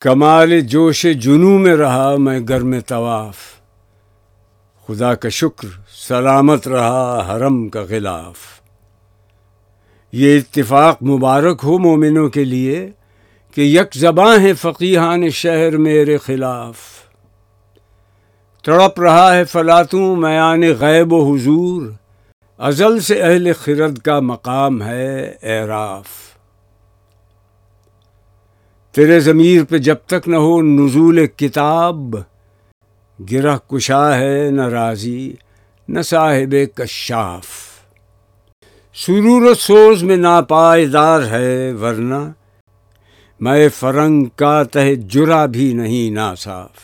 کمال جوش جنو میں رہا میں گر میں طواف۔ خدا کا شکر سلامت رہا حرم کا غلاف یہ اتفاق مبارک ہو مومنوں کے لیے کہ یک زباں ہے فقیحان شہر میرے خلاف۔ تڑپ رہا ہے فلاطوں میان غیب و حضور۔ ازل سے اہل خرد کا مقام ہے اعراف۔ تیرے ضمیر پہ جب تک نہ ہو نزول کتاب، گرہ کشا ہے نہ راضی، نہ صاحب کشاف۔ سرور و سوز میں ناپائیدار ہے ورنہ، میں فرنگ کا تہ جرا بھی نہیں ناصاف۔